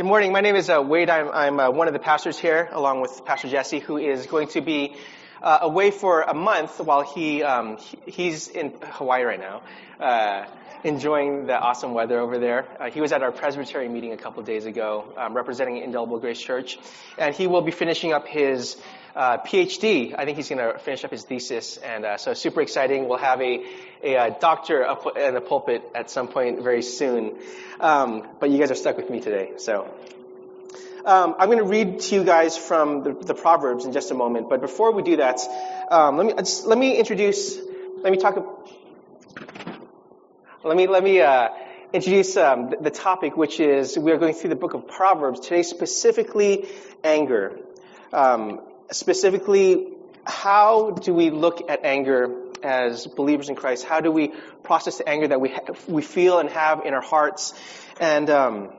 Good morning. My name is uh, Wade. I'm, I'm uh, one of the pastors here, along with Pastor Jesse, who is going to be uh, away for a month while he, um, he, he's in Hawaii right now, uh, enjoying the awesome weather over there. Uh, he was at our Presbytery meeting a couple days ago, um, representing Indelible Grace Church, and he will be finishing up his uh, PhD. I think he's going to finish up his thesis, and uh, so super exciting. We'll have a, a, a uh, doctor up in the pulpit at some point very soon. Um, but you guys are stuck with me today, so. Um, I'm going to read to you guys from the, the, Proverbs in just a moment, but before we do that, um, let me let me introduce. Let me talk. Let me let me uh, introduce um, the, the topic, which is we are going through the book of Proverbs today, specifically anger. Um, specifically, how do we look at anger as believers in Christ? How do we process the anger that we ha- we feel and have in our hearts? And um,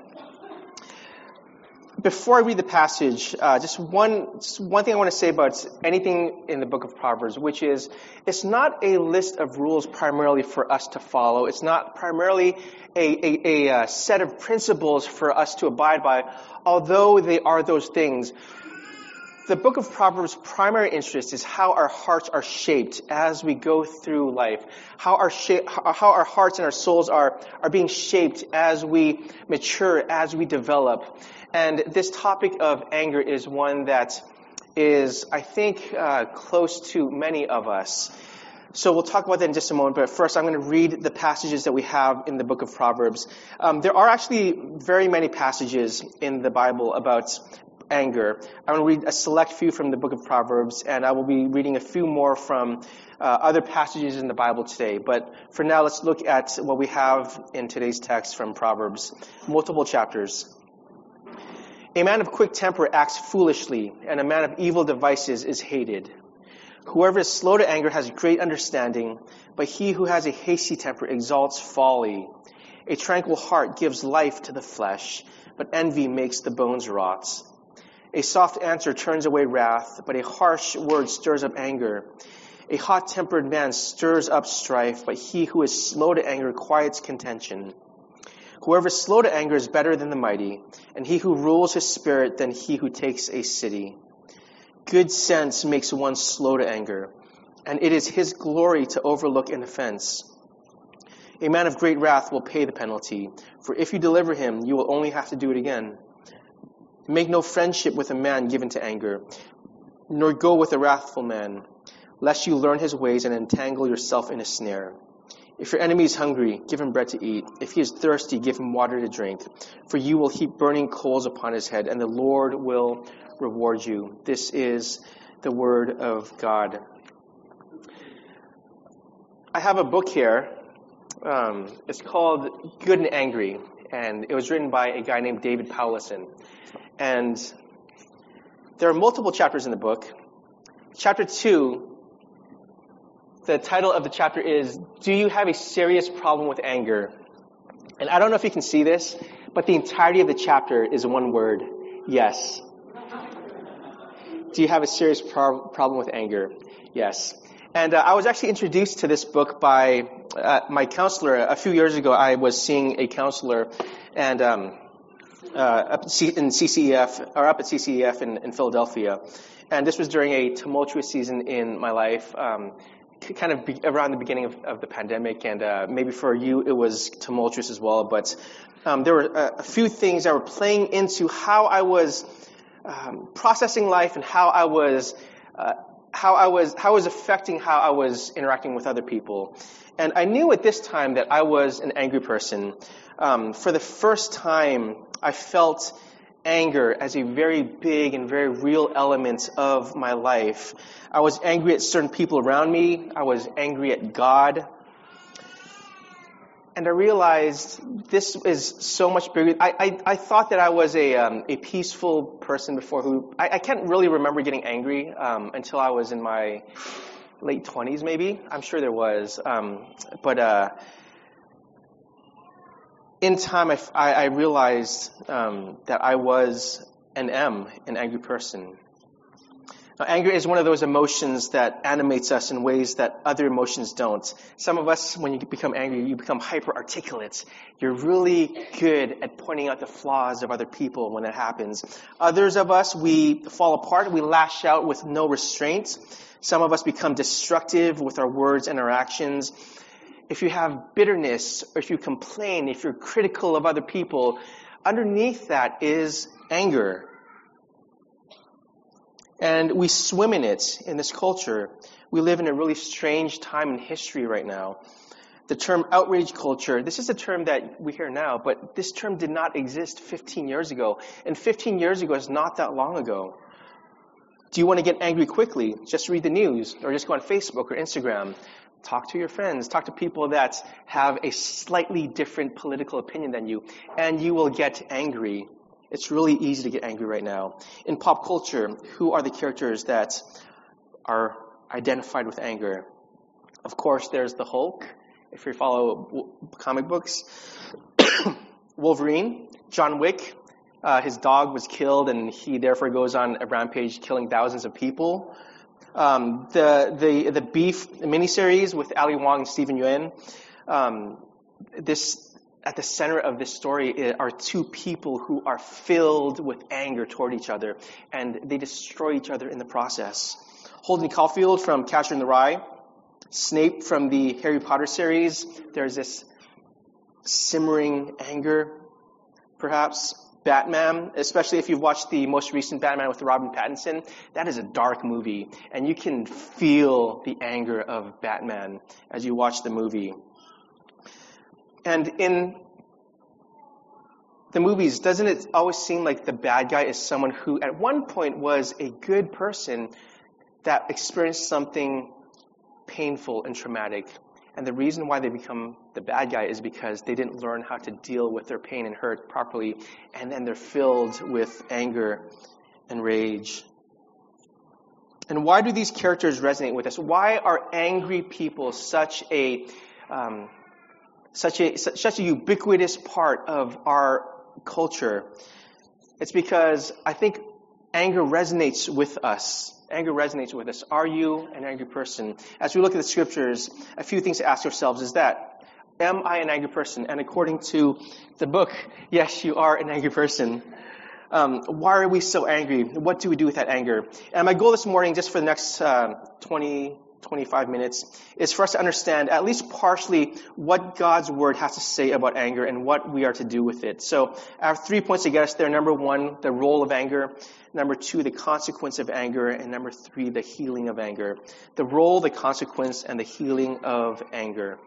before I read the passage, uh, just one just one thing I want to say about anything in the book of Proverbs, which is it's not a list of rules primarily for us to follow. It's not primarily a, a, a, uh, set of principles for us to abide by, although they are those things the book of Proverbs' primary interest is how our hearts are shaped as we go through life, how our, how our hearts and our souls are, are being shaped as we mature, as we develop. And this topic of anger is one that is, I think, uh, close to many of us. So we'll talk about that in just a moment, but first I'm going to read the passages that we have in the book of Proverbs. Um, there are actually very many passages in the Bible about anger. I'm going to read a select few from the book of Proverbs, and I will be reading a few more from uh, other passages in the Bible today. But for now, let's look at what we have in today's text from Proverbs, multiple chapters. A man of quick temper acts foolishly, and a man of evil devices is hated. Whoever is slow to anger has great understanding, but he who has a hasty temper exalts folly. A tranquil heart gives life to the flesh, but envy makes the bones rot. A soft answer turns away wrath, but a harsh word stirs up anger. A hot tempered man stirs up strife, but he who is slow to anger quiets contention. Whoever is slow to anger is better than the mighty, and he who rules his spirit than he who takes a city. Good sense makes one slow to anger, and it is his glory to overlook an offense. A man of great wrath will pay the penalty, for if you deliver him, you will only have to do it again. Make no friendship with a man given to anger, nor go with a wrathful man, lest you learn his ways and entangle yourself in a snare. If your enemy is hungry, give him bread to eat. If he is thirsty, give him water to drink. For you will heap burning coals upon his head, and the Lord will reward you. This is the word of God. I have a book here. Um, it's called Good and Angry, and it was written by a guy named David Powlison. And there are multiple chapters in the book. Chapter 2, the title of the chapter is Do You Have a Serious Problem with Anger? And I don't know if you can see this, but the entirety of the chapter is one word yes. Do you have a serious pro- problem with anger? Yes. And uh, I was actually introduced to this book by uh, my counselor. A few years ago, I was seeing a counselor, and um, uh, up in CCEF, or up at CCEF in, in, Philadelphia. And this was during a tumultuous season in my life, um, kind of be, around the beginning of, of the pandemic, and uh, maybe for you it was tumultuous as well. But um, there were a, a, few things that were playing into how I was um, processing life and how I was. Uh, how I was how I was affecting how I was interacting with other people, and I knew at this time that I was an angry person. Um, for the first time I felt anger as a very big and very real element of my life. I was angry at certain people around me. I was angry at God. And I realized this is so much bigger. I, I, I thought that I was a, um, a peaceful person before who, I, I can't really remember getting angry um, until I was in my late 20s maybe. I'm sure there was. Um, but, uh, in time, I, I realized um, that I was and am an angry person. Now, anger is one of those emotions that animates us in ways that other emotions don't. Some of us, when you become angry, you become hyper articulate. You're really good at pointing out the flaws of other people when that happens. Others of us, we fall apart, we lash out with no restraint. Some of us become destructive with our words and our actions. If you have bitterness, or if you complain, if you're critical of other people, underneath that is anger. And we swim in it in this culture. We live in a really strange time in history right now. The term outrage culture, this is a term that we hear now, but this term did not exist 15 years ago. And 15 years ago is not that long ago. Do you want to get angry quickly? Just read the news or just go on Facebook or Instagram. Talk to your friends. Talk to people that have a slightly different political opinion than you, and you will get angry it's really easy to get angry right now. In pop culture, who are the characters that are identified with anger? Of course, there's the Hulk, if you follow comic books. Wolverine, John Wick, uh, his dog was killed and he therefore goes on a rampage killing thousands of people. Um, the, the, the Beef miniseries with Ali Wong and Steven Yeun. um, this at the center of this story eh, are two people who are filled with anger toward each other, and they destroy each other in the process. Holden Caulfield from Catcher in the Rye, Snape from the Harry Potter series, there's this simmering anger, perhaps. Batman, especially if you've watched the most recent Batman with Robin Pattinson, that is a dark movie, and you can feel the anger of Batman as you watch the movie. And in the movies, doesn't it always seem like the bad guy is someone who at one point was a good person that experienced something painful and traumatic? And the reason why they become the bad guy is because they didn't learn how to deal with their pain and hurt properly, and then they're filled with anger and rage. And why do these characters resonate with us? Why are angry people such a um, such a, such a ubiquitous part of our culture, it's because I think anger resonates with us. Anger resonates with us. Are you an angry person? As we look at the scriptures, a few things to ask ourselves is that, am I an angry person? And according to the book, yes, you are an angry person. Um, why are we so angry? What do we do with that anger? And my goal this morning, just for the next uh, 20, 25 minutes, is for us to understand at least partially what God's word has to say about anger and what we are to do with it. So I have three points to get us there. Number one, the role of anger. Number two, the consequence of anger. And number three, the healing of anger. The role, the consequence, and the healing of anger.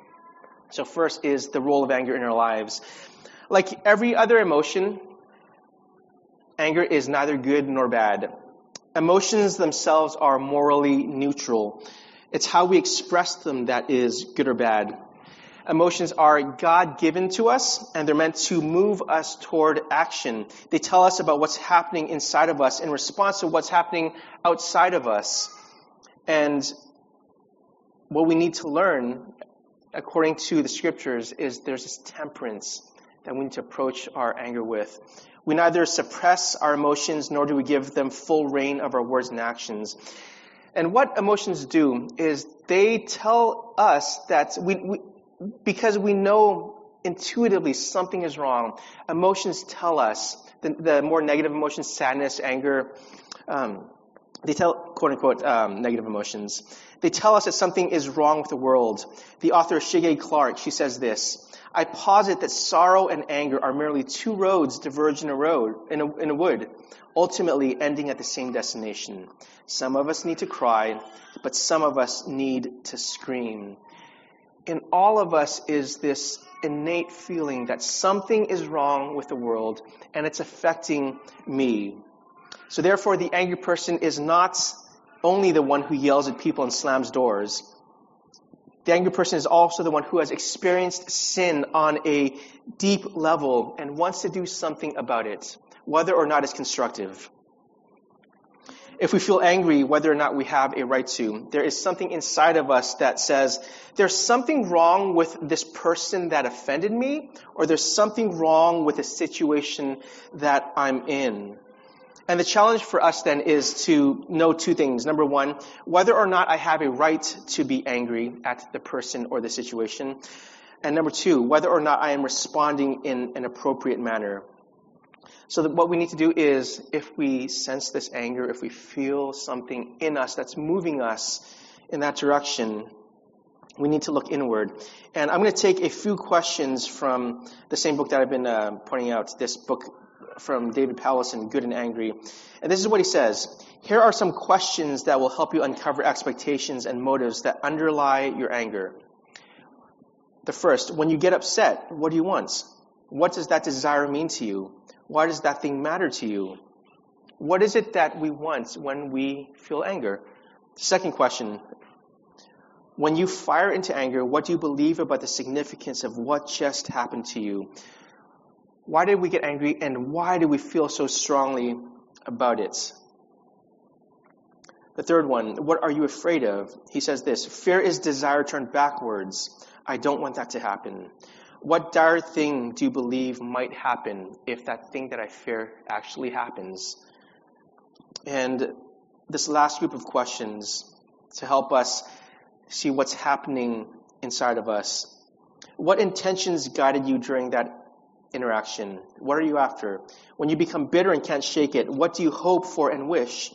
So first is the role of anger in our lives. Like every other emotion, anger is neither good nor bad. Emotions themselves are morally neutral. It's how we express them that is good or bad. Emotions are God given to us, and they're meant to move us toward action. They tell us about what's happening inside of us in response to what's happening outside of us. And what we need to learn, according to the scriptures, is there's this temperance that we need to approach our anger with. We neither suppress our emotions nor do we give them full rein of our words and actions. And what emotions do is they tell us that we, we, because we know intuitively something is wrong, emotions tell us, the, the more negative emotions, sadness, anger, um, they tell, quote unquote, um, negative emotions. They tell us that something is wrong with the world. The author Shige Clark, she says this, I posit that sorrow and anger are merely two roads diverge in a road, in a, in a wood ultimately ending at the same destination. Some of us need to cry, but some of us need to scream. In all of us is this innate feeling that something is wrong with the world and it's affecting me. So therefore, the angry person is not only the one who yells at people and slams doors. The angry person is also the one who has experienced sin on a deep level and wants to do something about it whether or not it's constructive. If we feel angry, whether or not we have a right to, there is something inside of us that says, there's something wrong with this person that offended me, or there's something wrong with the situation that I'm in. And the challenge for us then is to know two things. Number one, whether or not I have a right to be angry at the person or the situation. And number two, whether or not I am responding in an appropriate manner. So what we need to do is, if we sense this anger, if we feel something in us that's moving us in that direction, we need to look inward. And I'm going to take a few questions from the same book that I've been uh, pointing out, this book from David Powlison, Good and Angry. And this is what he says. Here are some questions that will help you uncover expectations and motives that underlie your anger. The first, when you get upset, what do you want? What does that desire mean to you? Why does that thing matter to you? What is it that we want when we feel anger? Second question, when you fire into anger, what do you believe about the significance of what just happened to you? Why did we get angry and why do we feel so strongly about it? The third one, what are you afraid of? He says this Fear is desire turned backwards. I don't want that to happen. What dire thing do you believe might happen if that thing that I fear actually happens? And this last group of questions to help us see what's happening inside of us. What intentions guided you during that interaction? What are you after? When you become bitter and can't shake it, what do you hope for and wish?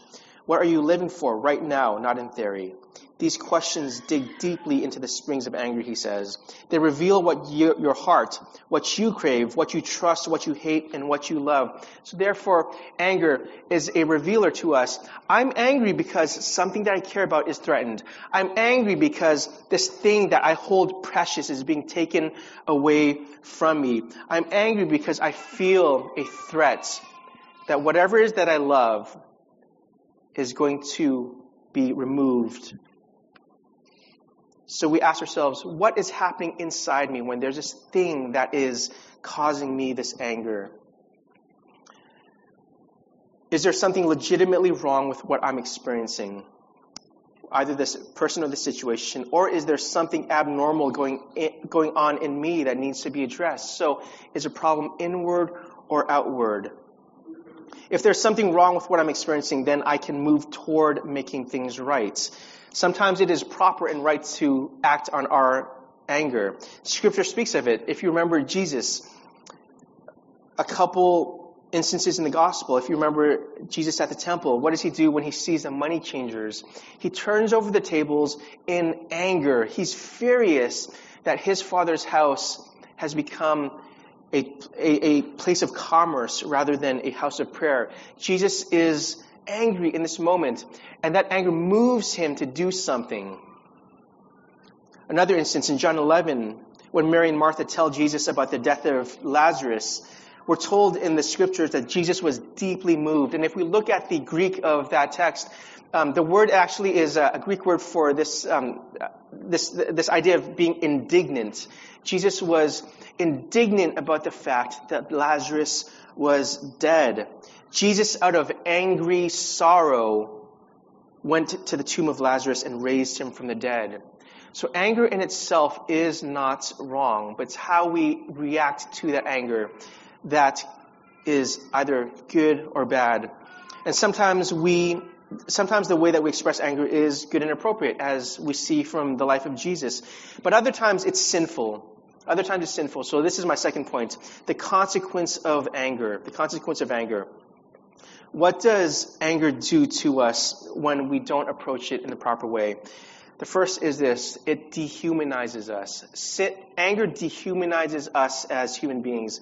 What are you living for right now, not in theory? These questions dig deeply into the springs of anger, he says. They reveal what you, your heart, what you crave, what you trust, what you hate, and what you love. So therefore, anger is a revealer to us. I'm angry because something that I care about is threatened. I'm angry because this thing that I hold precious is being taken away from me. I'm angry because I feel a threat that whatever it is that I love is going to be removed so we ask ourselves, what is happening inside me when there's this thing that is causing me this anger? Is there something legitimately wrong with what I'm experiencing? Either this person or the situation, or is there something abnormal going, in, going on in me that needs to be addressed? So, is a problem inward or outward? If there's something wrong with what I'm experiencing, then I can move toward making things right. Sometimes it is proper and right to act on our anger. Scripture speaks of it. If you remember Jesus, a couple instances in the gospel, if you remember Jesus at the temple, what does he do when he sees the money changers? He turns over the tables in anger. He's furious that his father's house has become a, a, a place of commerce rather than a house of prayer. Jesus is angry in this moment, and that anger moves him to do something. Another instance in John 11, when Mary and Martha tell Jesus about the death of Lazarus, we're told in the scriptures that Jesus was deeply moved. And if we look at the Greek of that text, um, the word actually is a, a Greek word for this, um, this, this idea of being indignant. Jesus was indignant about the fact that Lazarus was dead. Jesus, out of angry sorrow, went to the tomb of Lazarus and raised him from the dead. So anger in itself is not wrong, but it's how we react to that anger that is either good or bad. And sometimes we, sometimes the way that we express anger is good and appropriate, as we see from the life of Jesus. But other times it's sinful. Other times it's sinful. So this is my second point. The consequence of anger. The consequence of anger. What does anger do to us when we don't approach it in the proper way? The first is this it dehumanizes us. Anger dehumanizes us as human beings.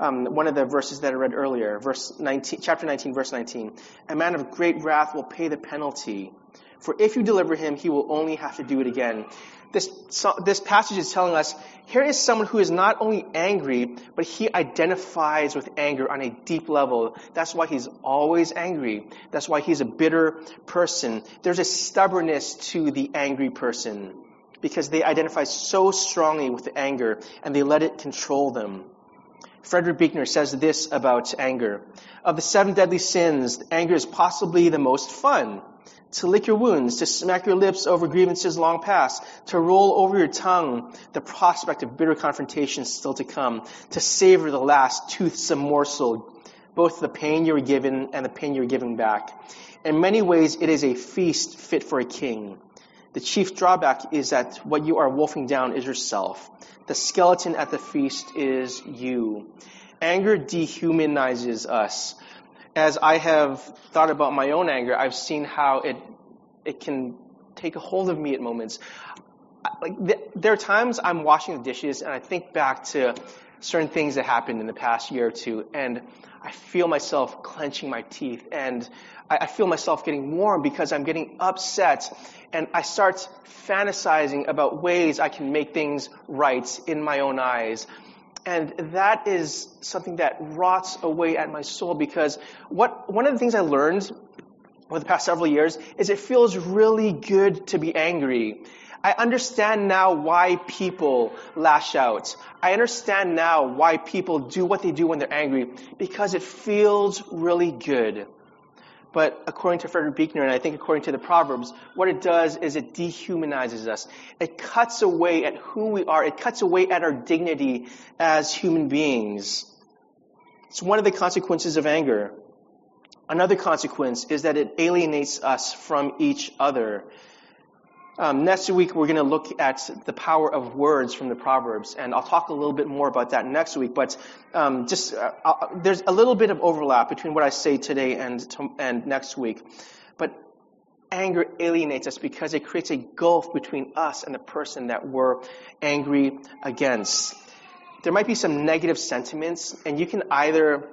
Um, one of the verses that I read earlier, verse 19, chapter 19, verse 19. A man of great wrath will pay the penalty. For if you deliver him, he will only have to do it again. This, so, this passage is telling us here is someone who is not only angry, but he identifies with anger on a deep level. That's why he's always angry. That's why he's a bitter person. There's a stubbornness to the angry person because they identify so strongly with the anger and they let it control them. Frederick Buechner says this about anger. Of the seven deadly sins, anger is possibly the most fun to lick your wounds, to smack your lips over grievances long past, to roll over your tongue the prospect of bitter confrontations still to come, to savor the last toothsome morsel both the pain you were given and the pain you're giving back. In many ways, it is a feast fit for a king. The chief drawback is that what you are wolfing down is yourself. The skeleton at the feast is you. Anger dehumanizes us. As I have thought about my own anger, I've seen how it, it can take a hold of me at moments. Like, there are times I'm washing the dishes and I think back to certain things that happened in the past year or two, and I feel myself clenching my teeth, and I, I feel myself getting warm because I'm getting upset, and I start fantasizing about ways I can make things right in my own eyes. And that is something that rots away at my soul because what, one of the things I learned over the past several years is it feels really good to be angry. I understand now why people lash out. I understand now why people do what they do when they're angry because it feels really good. But according to Frederick Buechner, and I think according to the Proverbs, what it does is it dehumanizes us. It cuts away at who we are. It cuts away at our dignity as human beings. It's one of the consequences of anger. Another consequence is that it alienates us from each other. Um, next week, we're going to look at the power of words from the Proverbs, and I'll talk a little bit more about that next week. But um, just uh, there's a little bit of overlap between what I say today and and next week. But anger alienates us because it creates a gulf between us and the person that we're angry against. There might be some negative sentiments, and you can either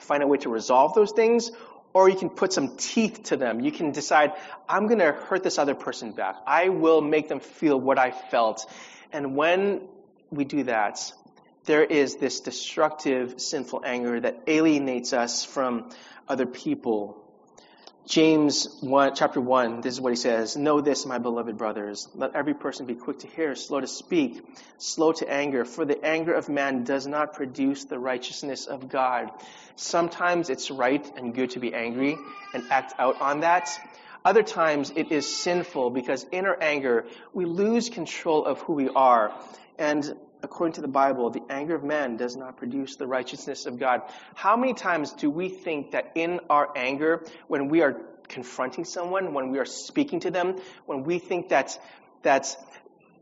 find a way to resolve those things, or you can put some teeth to them. You can decide, I'm going to hurt this other person back. I will make them feel what I felt. And when we do that, there is this destructive, sinful anger that alienates us from other people. James 1, chapter 1, this is what he says Know this, my beloved brothers. Let every person be quick to hear, slow to speak, slow to anger, for the anger of man does not produce the righteousness of God. Sometimes it's right and good to be angry and act out on that. Other times it is sinful because in our anger we lose control of who we are. And according to the Bible, the anger of man does not produce the righteousness of God. How many times do we think that in our anger, when we are confronting someone, when we are speaking to them, when we think that, that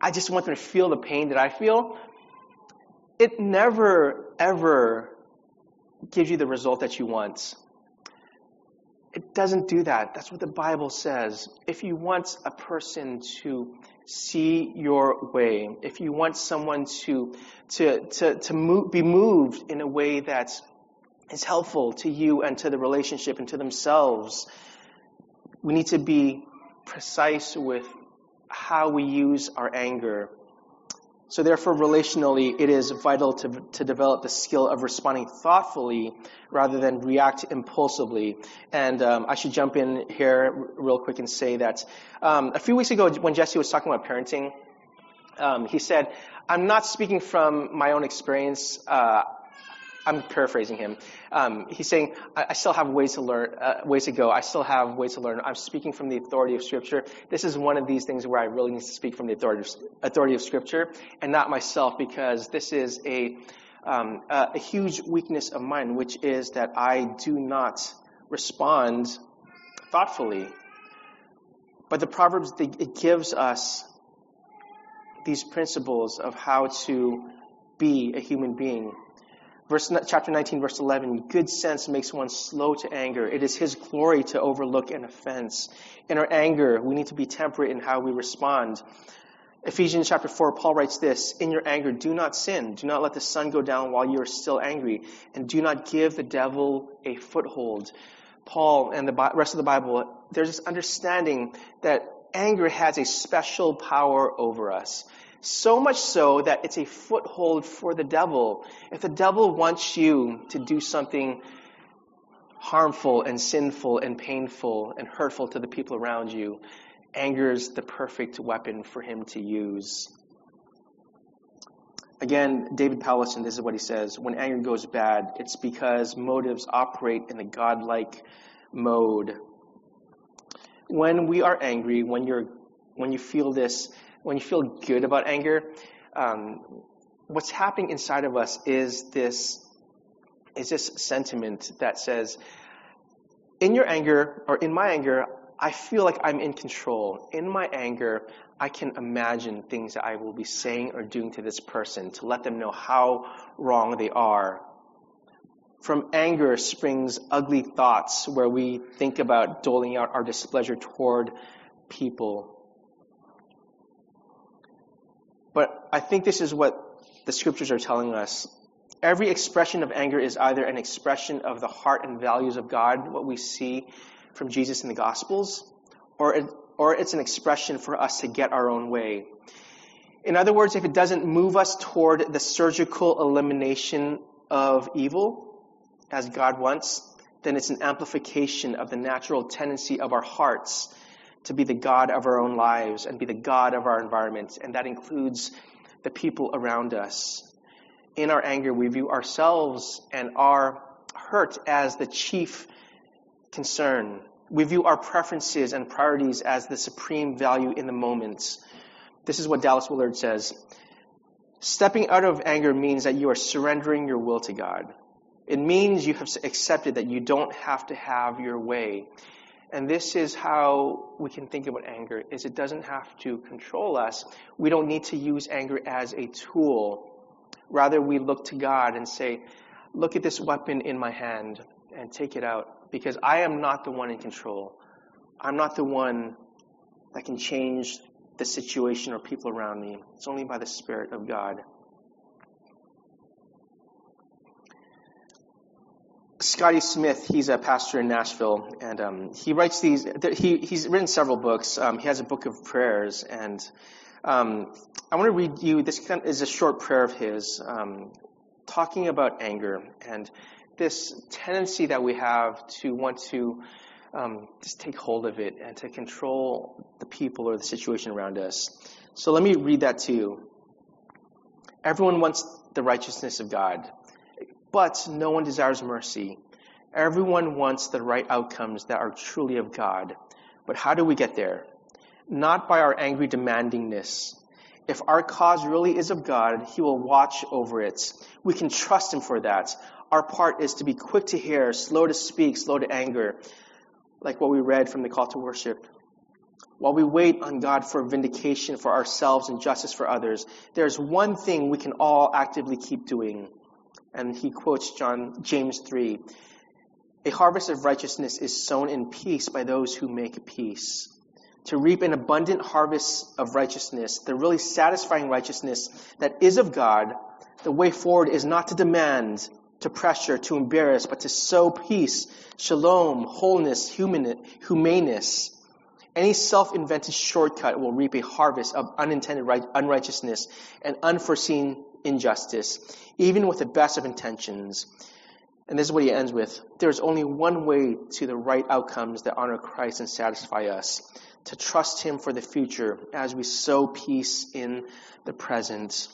I just want them to feel the pain that I feel, it never, ever gives you the result that you want. It doesn't do that. That's what the Bible says. If you want a person to see your way, if you want someone to, to, to, to move, be moved in a way that is helpful to you and to the relationship and to themselves, we need to be precise with how we use our anger so therefore, relationally, it is vital to, to develop the skill of responding thoughtfully rather than react impulsively. And um, I should jump in here real quick and say that um, a few weeks ago, when Jesse was talking about parenting, um, he said, I'm not speaking from my own experience. Uh, I'm paraphrasing him. Um, he's saying, I, I, still have ways to learn, uh, ways to go. I still have ways to learn. I'm speaking from the authority of Scripture. This is one of these things where I really need to speak from the authority of, authority of Scripture and not myself because this is a, um, a, a huge weakness of mine, which is that I do not respond thoughtfully. But the Proverbs, it gives us these principles of how to be a human being Verse, chapter 19, verse 11, good sense makes one slow to anger. It is his glory to overlook an offense. In our anger, we need to be temperate in how we respond. Ephesians chapter 4, Paul writes this In your anger, do not sin. Do not let the sun go down while you are still angry. And do not give the devil a foothold. Paul and the rest of the Bible, there's this understanding that anger has a special power over us. So much so that it's a foothold for the devil. If the devil wants you to do something harmful and sinful and painful and hurtful to the people around you, anger is the perfect weapon for him to use. Again, David Powlison, this is what he says when anger goes bad, it's because motives operate in the godlike mode. When we are angry, when you're when you feel this when you feel good about anger, um, what's happening inside of us is this is this sentiment that says, in your anger, or in my anger, I feel like I'm in control. In my anger, I can imagine things that I will be saying or doing to this person to let them know how wrong they are. From anger springs ugly thoughts where we think about doling out our displeasure toward people. But I think this is what the scriptures are telling us. Every expression of anger is either an expression of the heart and values of God, what we see from Jesus in the Gospels, or, it, or it's an expression for us to get our own way. In other words, if it doesn't move us toward the surgical elimination of evil, as God wants, then it's an amplification of the natural tendency of our hearts to be the God of our own lives and be the God of our environment. And that includes the people around us. In our anger, we view ourselves and our hurt as the chief concern. We view our preferences and priorities as the supreme value in the moment. This is what Dallas Willard says. Stepping out of anger means that you are surrendering your will to God. It means you have accepted that you don't have to have your way. And this is how we can think about anger is it doesn't have to control us. We don't need to use anger as a tool. Rather we look to God and say, look at this weapon in my hand and take it out because I am not the one in control. I'm not the one that can change the situation or people around me. It's only by the Spirit of God. Scotty Smith, he's a pastor in Nashville, and um, he writes these. He, he's written several books. Um, he has a book of prayers, and um, I want to read you. This is a short prayer of his, um, talking about anger and this tendency that we have to want to um, just take hold of it and to control the people or the situation around us. So let me read that to you. Everyone wants the righteousness of God. But no one desires mercy. Everyone wants the right outcomes that are truly of God. But how do we get there? Not by our angry demandingness. If our cause really is of God, He will watch over it. We can trust Him for that. Our part is to be quick to hear, slow to speak, slow to anger, like what we read from the call to worship. While we wait on God for vindication for ourselves and justice for others, there's one thing we can all actively keep doing and he quotes John James 3. A harvest of righteousness is sown in peace by those who make peace. To reap an abundant harvest of righteousness, the really satisfying righteousness that is of God, the way forward is not to demand, to pressure, to embarrass, but to sow peace, shalom, wholeness, humaneness. Any self-invented shortcut will reap a harvest of unintended unrighteousness and unforeseen injustice, even with the best of intentions. And this is what he ends with. There's only one way to the right outcomes that honor Christ and satisfy us to trust him for the future as we sow peace in the present.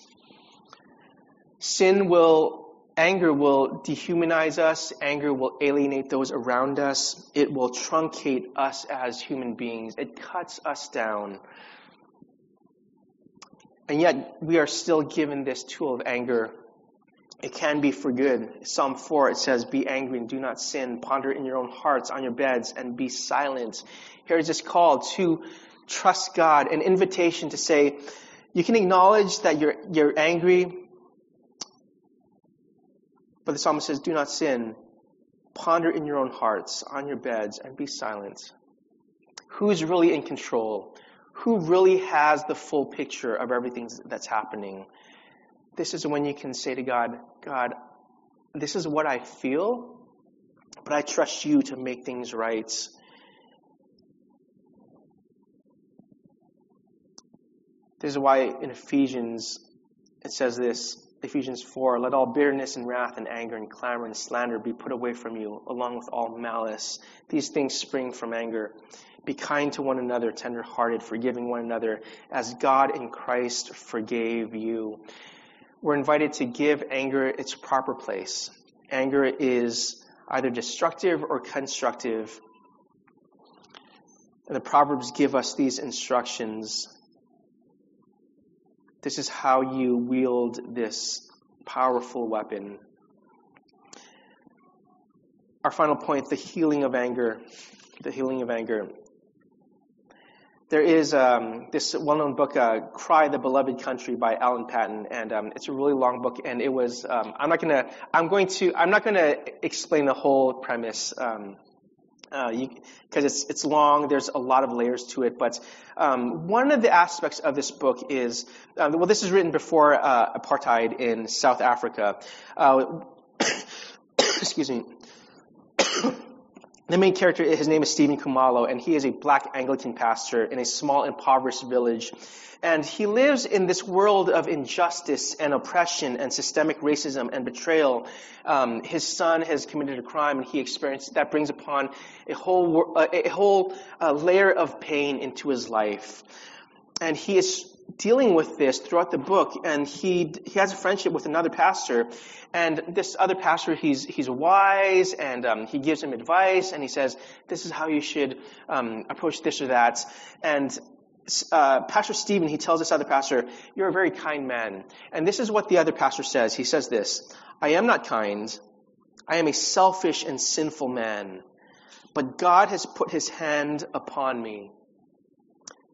Sin will, anger will dehumanize us. Anger will alienate those around us. It will truncate us as human beings. It cuts us down. And yet, we are still given this tool of anger. It can be for good. Psalm 4, it says, Be angry and do not sin. Ponder in your own hearts on your beds and be silent. Here is this call to trust God, an invitation to say, you can acknowledge that you're, you're angry, but the psalmist says, Do not sin. Ponder in your own hearts on your beds and be silent. Who's really in control? Who really has the full picture of everything that's happening. This is when you can say to God, God, this is what I feel, but I trust you to make things right. This is why in Ephesians it says this Ephesians 4 Let all bitterness and wrath and anger and clamor and slander be put away from you, along with all malice. These things spring from anger. Be kind to one another, tenderhearted, forgiving one another, as God in Christ forgave you. We're invited to give anger its proper place. Anger is either destructive or constructive. And the Proverbs give us these instructions. This is how you wield this powerful weapon. our final point the healing of anger. The healing of anger. There is um, this well-known book, uh, "Cry the Beloved Country" by Alan Paton, and um, it's a really long book. And it was um, I'm not gonna I'm going to I'm not gonna explain the whole premise because uh, it's it's long. There's a lot of layers to it. But um, one of the aspects of this book is um, well, this is written before uh, apartheid in South Africa. Uh, excuse me. The main character, his name is Stephen Kumalo, and he is a black Anglican pastor in a small, impoverished village. And he lives in this world of injustice and oppression and systemic racism and betrayal. Um, his son has committed a crime, and he experienced that brings upon a whole a whole uh, layer of pain into his life. And he is dealing with this throughout the book, and he he has a friendship with another pastor, and this other pastor he's he's wise, and um, he gives him advice, and he says this is how you should um, approach this or that, and. Uh, pastor Stephen, he tells this other pastor, You're a very kind man. And this is what the other pastor says. He says this I am not kind. I am a selfish and sinful man. But God has put his hand upon me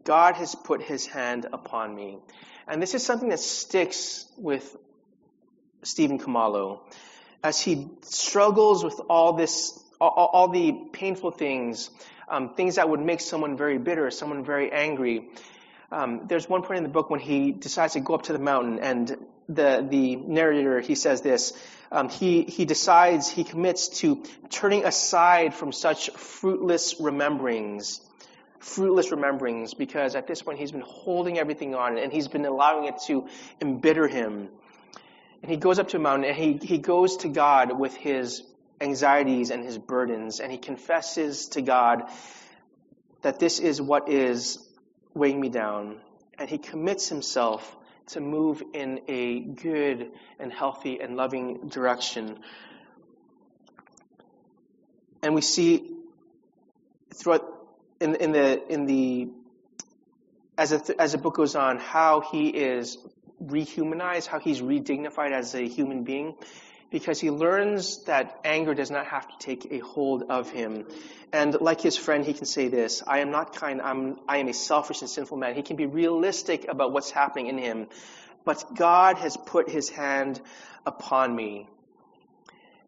God has put his hand upon me. And this is something that sticks with Stephen Kumalo as he struggles with all this, all, all the painful things, um, things that would make someone very bitter, someone very angry. Um, there's one point in the book when he decides to go up to the mountain, and the the narrator he says this. Um, he he decides he commits to turning aside from such fruitless rememberings fruitless rememberings because at this point he's been holding everything on and he's been allowing it to embitter him. And he goes up to a mountain and he, he goes to God with his anxieties and his burdens and he confesses to God that this is what is weighing me down. And he commits himself to move in a good and healthy and loving direction. And we see throughout in, in the in the as a as the book goes on, how he is rehumanized, how he's redignified as a human being, because he learns that anger does not have to take a hold of him. And like his friend, he can say this: "I am not kind. I'm I am a selfish and sinful man." He can be realistic about what's happening in him, but God has put His hand upon me.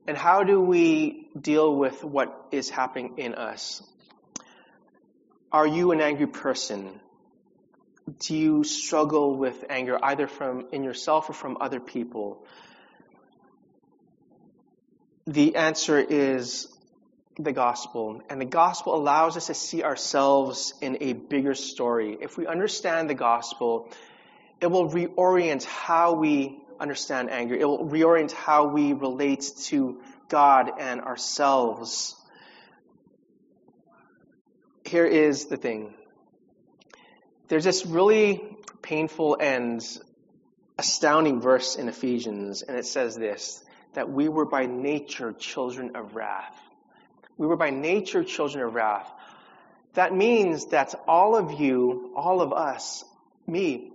And how do we deal with what is happening in us? Are you an angry person? Do you struggle with anger either from in yourself or from other people? The answer is the gospel. And the gospel allows us to see ourselves in a bigger story. If we understand the gospel, it will reorient how we understand anger. It will reorient how we relate to God and ourselves here is the thing there's this really painful and astounding verse in Ephesians, and it says this that we were by nature children of wrath. We were by nature children of wrath. That means that all of you, all of us, me,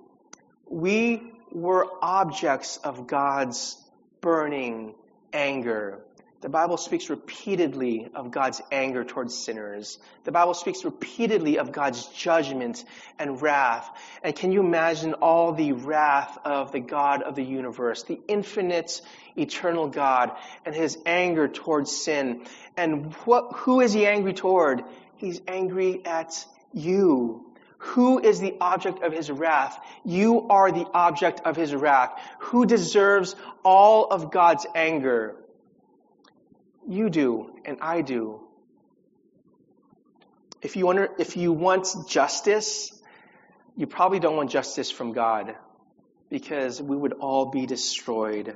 we were objects of God's burning anger the Bible speaks repeatedly of God's anger towards sinners. The Bible speaks repeatedly of God's judgment and wrath. And can you imagine all the wrath of the God of the universe, the infinite, eternal God, and his anger towards sin? And what, who is he angry toward? He's angry at you. Who is the object of his wrath? You are the object of his wrath. Who deserves all of God's anger? You do, and I do. If you, wonder, if you want justice, you probably don't want justice from God because we would all be destroyed.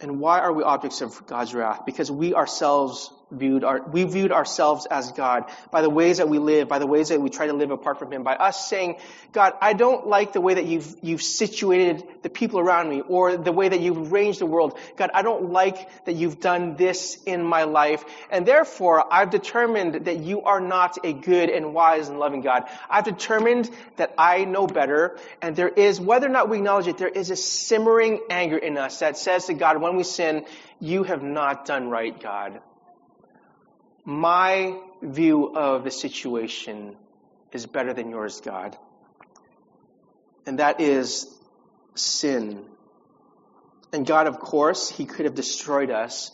And why are we objects of God's wrath? Because we ourselves viewed our, we viewed ourselves as God by the ways that we live, by the ways that we try to live apart from Him, by us saying, God, I don't like the way that you've, you've situated the people around me or the way that you've arranged the world. God, I don't like that you've done this in my life. And therefore, I've determined that you are not a good and wise and loving God. I've determined that I know better. And there is, whether or not we acknowledge it, there is a simmering anger in us that says to God, when we sin, you have not done right, God my view of the situation is better than yours, God. And that is sin. And God, of course, He could have destroyed us,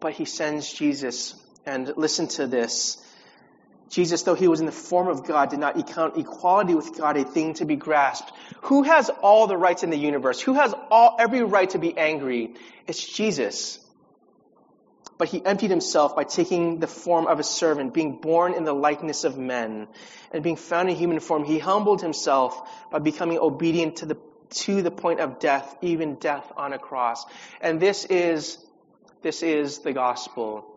but He sends Jesus. And listen to this. Jesus, though He was in the form of God, did not count equality with God a thing to be grasped. Who has all the rights in the universe? Who has all, every right to be angry? It's Jesus but he emptied himself by taking the form of a servant, being born in the likeness of men, and being found in human form, he humbled himself by becoming obedient to the to the point of death, even death on a cross. And this is this is the gospel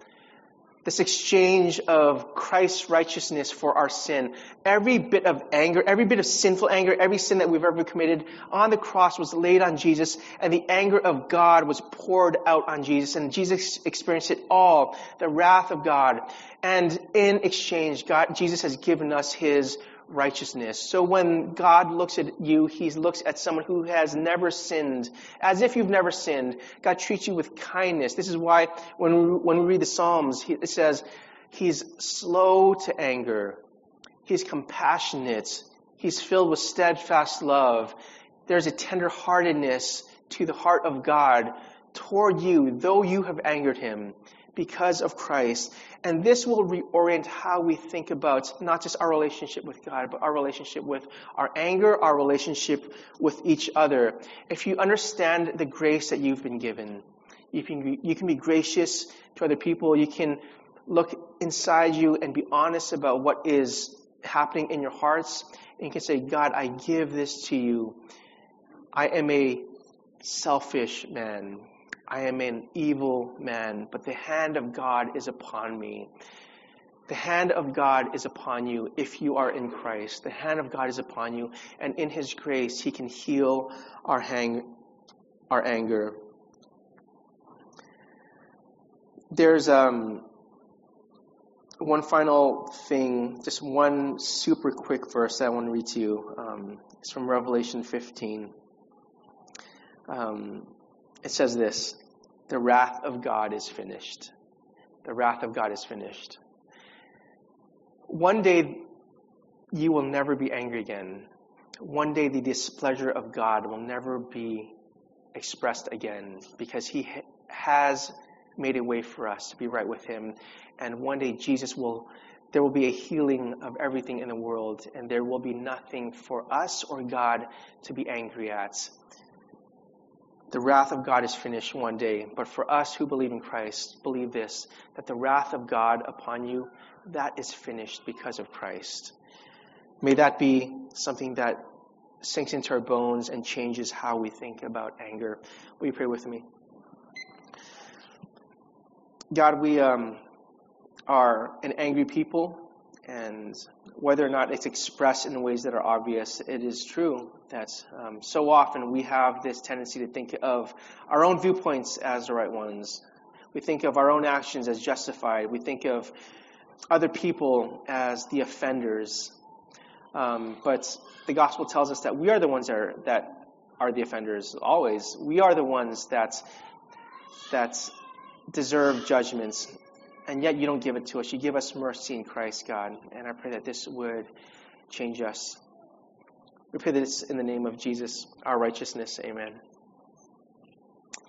this exchange of Christ's righteousness for our sin. Every bit of anger, every bit of sinful anger, every sin that we've ever committed on the cross was laid on Jesus, and the anger of God was poured out on Jesus, and Jesus experienced it all, the wrath of God. And in exchange, God, Jesus has given us His righteousness. So when God looks at you, He looks at someone who has never sinned, as if you've never sinned. God treats you with kindness. This is why when we, when we read the Psalms, it says, He's slow to anger. He's compassionate. He's filled with steadfast love. There's a tenderheartedness to the heart of God toward you, though you have angered Him because of Christ. And this will reorient how we think about not just our relationship with God, but our relationship with our anger, our relationship with each other. If you understand the grace that you've been given, you can, be, you can be gracious to other people. You can look inside you and be honest about what is happening in your hearts. And you can say, God, I give this to you. I am a selfish man. I am an evil man, but the hand of God is upon me. The hand of God is upon you if you are in Christ. The hand of God is upon you, and in His grace, He can heal our, hang, our anger. There's um, one final thing, just one super quick verse that I want to read to you. Um, it's from Revelation 15. Um, it says this The wrath of God is finished. The wrath of God is finished. One day, you will never be angry again. One day, the displeasure of God will never be expressed again because He has made a way for us to be right with Him. And one day, Jesus will, there will be a healing of everything in the world, and there will be nothing for us or God to be angry at. The wrath of God is finished one day. But for us who believe in Christ, believe this, that the wrath of God upon you, that is finished because of Christ. May that be something that sinks into our bones and changes how we think about anger. Will you pray with me? God, we um, are an angry people, and whether or not it's expressed in ways that are obvious, it is true that um, so often we have this tendency to think of our own viewpoints as the right ones. We think of our own actions as justified. We think of other people as the offenders. Um, but the gospel tells us that we are the ones that are, that are the offenders always. We are the ones that that deserve judgments and yet you don't give it to us. You give us mercy in Christ, God. And I pray that this would change us. We pray this in the name of Jesus, our righteousness. Amen.